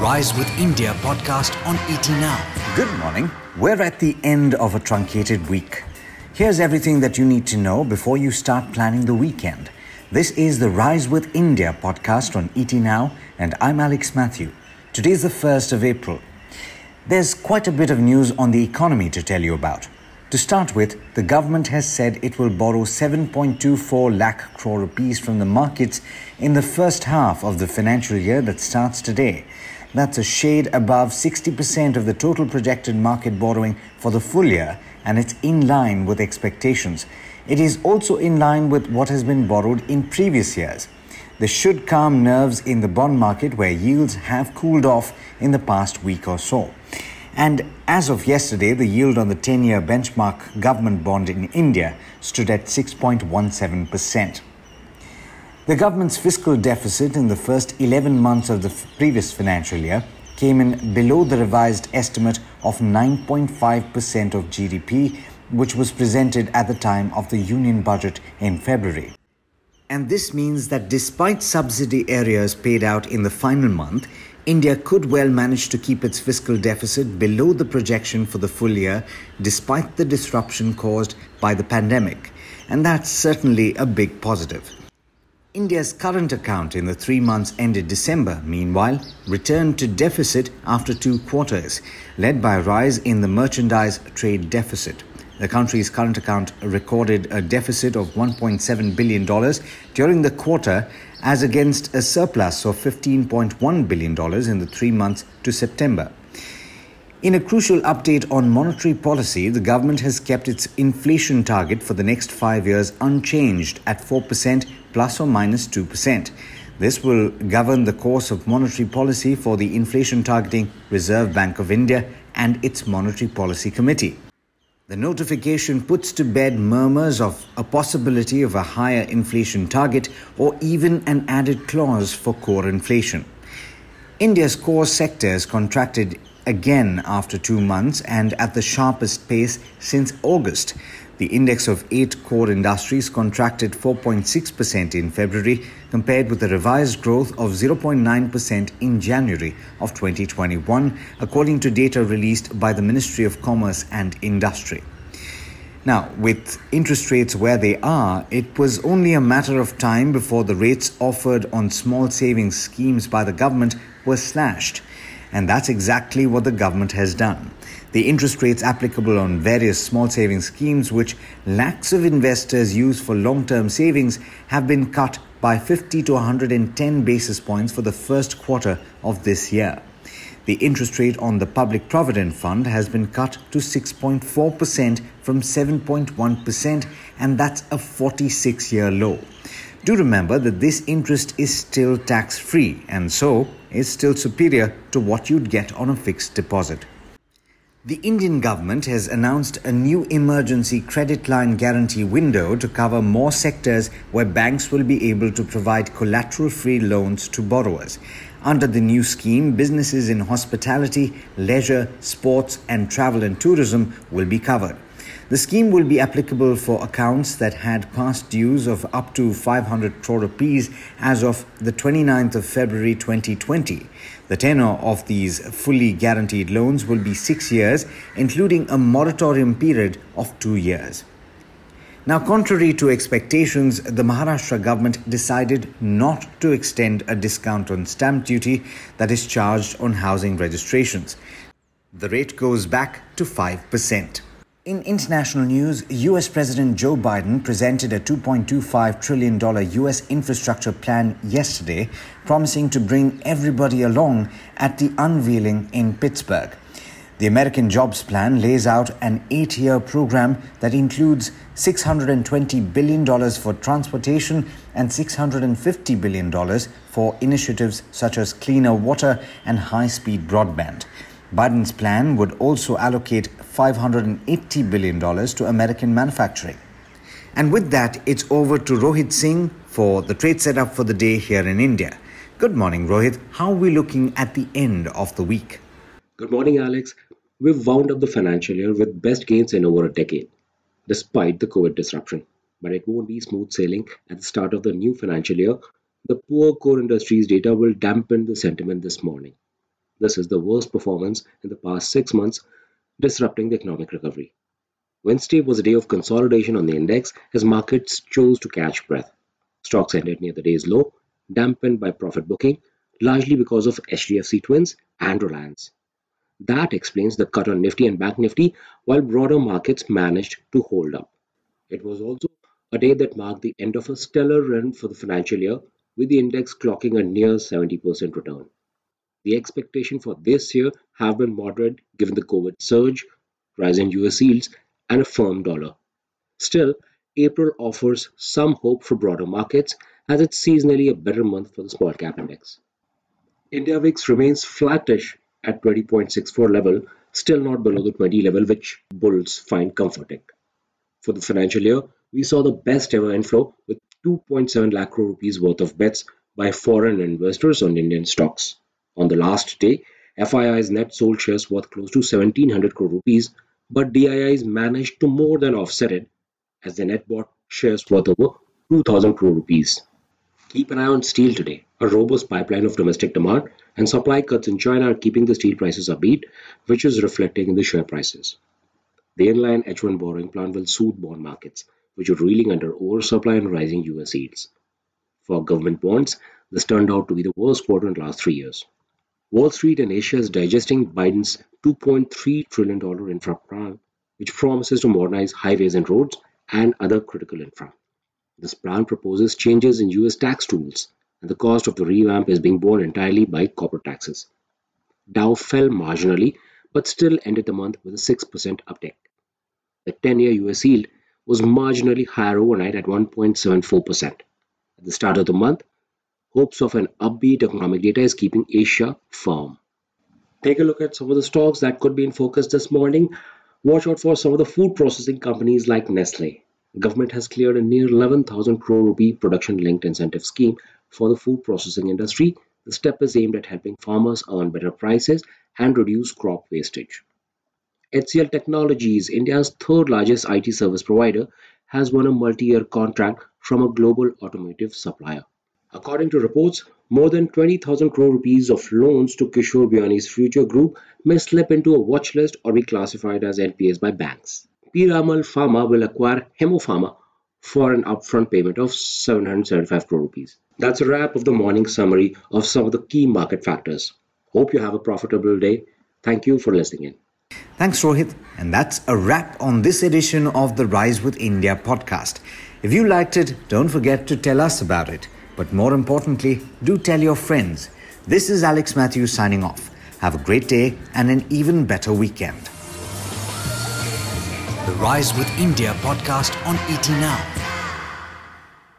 Rise with India podcast on ET Now. Good morning. We're at the end of a truncated week. Here's everything that you need to know before you start planning the weekend. This is the Rise with India podcast on ET Now, and I'm Alex Matthew. Today is the 1st of April. There's quite a bit of news on the economy to tell you about. To start with, the government has said it will borrow 7.24 lakh crore rupees from the markets in the first half of the financial year that starts today. That's a shade above 60% of the total projected market borrowing for the full year, and it's in line with expectations. It is also in line with what has been borrowed in previous years. This should calm nerves in the bond market where yields have cooled off in the past week or so. And as of yesterday, the yield on the 10 year benchmark government bond in India stood at 6.17%. The government's fiscal deficit in the first 11 months of the previous financial year came in below the revised estimate of 9.5% of GDP, which was presented at the time of the Union budget in February. And this means that despite subsidy arrears paid out in the final month, India could well manage to keep its fiscal deficit below the projection for the full year despite the disruption caused by the pandemic. And that's certainly a big positive. India's current account in the three months ended December, meanwhile, returned to deficit after two quarters, led by a rise in the merchandise trade deficit. The country's current account recorded a deficit of $1.7 billion during the quarter, as against a surplus of $15.1 billion in the three months to September. In a crucial update on monetary policy, the government has kept its inflation target for the next five years unchanged at 4% plus or minus 2%. This will govern the course of monetary policy for the inflation targeting Reserve Bank of India and its Monetary Policy Committee. The notification puts to bed murmurs of a possibility of a higher inflation target or even an added clause for core inflation. India's core sectors contracted again after two months and at the sharpest pace since August. The index of eight core industries contracted 4.6% in February, compared with a revised growth of 0.9% in January of 2021, according to data released by the Ministry of Commerce and Industry. Now, with interest rates where they are, it was only a matter of time before the rates offered on small savings schemes by the government were slashed. And that's exactly what the government has done. The interest rates applicable on various small savings schemes, which lakhs of investors use for long term savings, have been cut by 50 to 110 basis points for the first quarter of this year. The interest rate on the Public Provident Fund has been cut to 6.4% from 7.1%, and that's a 46 year low. Do remember that this interest is still tax free and so is still superior to what you'd get on a fixed deposit. The Indian government has announced a new emergency credit line guarantee window to cover more sectors where banks will be able to provide collateral free loans to borrowers. Under the new scheme, businesses in hospitality, leisure, sports, and travel and tourism will be covered. The scheme will be applicable for accounts that had past dues of up to 500 crore rupees as of the 29th of February 2020. The tenor of these fully guaranteed loans will be 6 years, including a moratorium period of 2 years. Now, contrary to expectations, the Maharashtra government decided not to extend a discount on stamp duty that is charged on housing registrations. The rate goes back to 5%. In international news, US President Joe Biden presented a $2.25 trillion US infrastructure plan yesterday, promising to bring everybody along at the unveiling in Pittsburgh. The American Jobs Plan lays out an eight year program that includes $620 billion for transportation and $650 billion for initiatives such as cleaner water and high speed broadband. Biden's plan would also allocate $580 billion to American manufacturing. And with that, it's over to Rohit Singh for the trade setup for the day here in India. Good morning, Rohit. How are we looking at the end of the week? Good morning, Alex. We've wound up the financial year with best gains in over a decade, despite the COVID disruption. But it won't be smooth sailing at the start of the new financial year. The poor core industries data will dampen the sentiment this morning. This is the worst performance in the past six months, disrupting the economic recovery. Wednesday was a day of consolidation on the index as markets chose to catch breath. Stocks ended near the day's low, dampened by profit booking, largely because of HDFC Twins and Reliance. That explains the cut on Nifty and Bank Nifty, while broader markets managed to hold up. It was also a day that marked the end of a stellar run for the financial year, with the index clocking a near 70% return. The expectation for this year have been moderate given the COVID surge, rise in US yields, and a firm dollar. Still, April offers some hope for broader markets as it's seasonally a better month for the small cap index. India VIX remains flattish at 20.64 level, still not below the 20 level, which bulls find comforting. For the financial year, we saw the best ever inflow with 2.7 lakh crore rupees worth of bets by foreign investors on Indian stocks. On the last day, FII's net sold shares worth close to 1700 crore rupees, but DIIs managed to more than offset it as the net bought shares worth over 2000 crore rupees. Keep an eye on steel today. A robust pipeline of domestic demand and supply cuts in China are keeping the steel prices upbeat, which is reflecting in the share prices. The inline H1 borrowing plan will soothe bond markets, which are reeling under oversupply and rising US yields. For government bonds, this turned out to be the worst quarter in the last three years. Wall Street and Asia is digesting Biden's $2.3 trillion infra plan, which promises to modernize highways and roads and other critical infra. This plan proposes changes in US tax rules, and the cost of the revamp is being borne entirely by corporate taxes. Dow fell marginally, but still ended the month with a 6% uptick. The 10 year US yield was marginally higher overnight at 1.74%. At the start of the month, hopes of an upbeat economic data is keeping Asia firm. Take a look at some of the stocks that could be in focus this morning. Watch out for some of the food processing companies like Nestle. Government has cleared a near 11,000 crore rupee production linked incentive scheme for the food processing industry. The step is aimed at helping farmers earn better prices and reduce crop wastage. HCL Technologies, India's third largest IT service provider, has won a multi-year contract from a global automotive supplier. According to reports, more than 20,000 crore rupees of loans to Kishore Biyani's future group may slip into a watch list or be classified as NPAs by banks. Piramal Pharma will acquire Hemmo Pharma for an upfront payment of 775 crore rupees. That's a wrap of the morning summary of some of the key market factors. Hope you have a profitable day. Thank you for listening in. Thanks, Rohit. And that's a wrap on this edition of the Rise with India podcast. If you liked it, don't forget to tell us about it. But more importantly, do tell your friends. This is Alex Matthews signing off. Have a great day and an even better weekend. The Rise with India podcast on ET Now.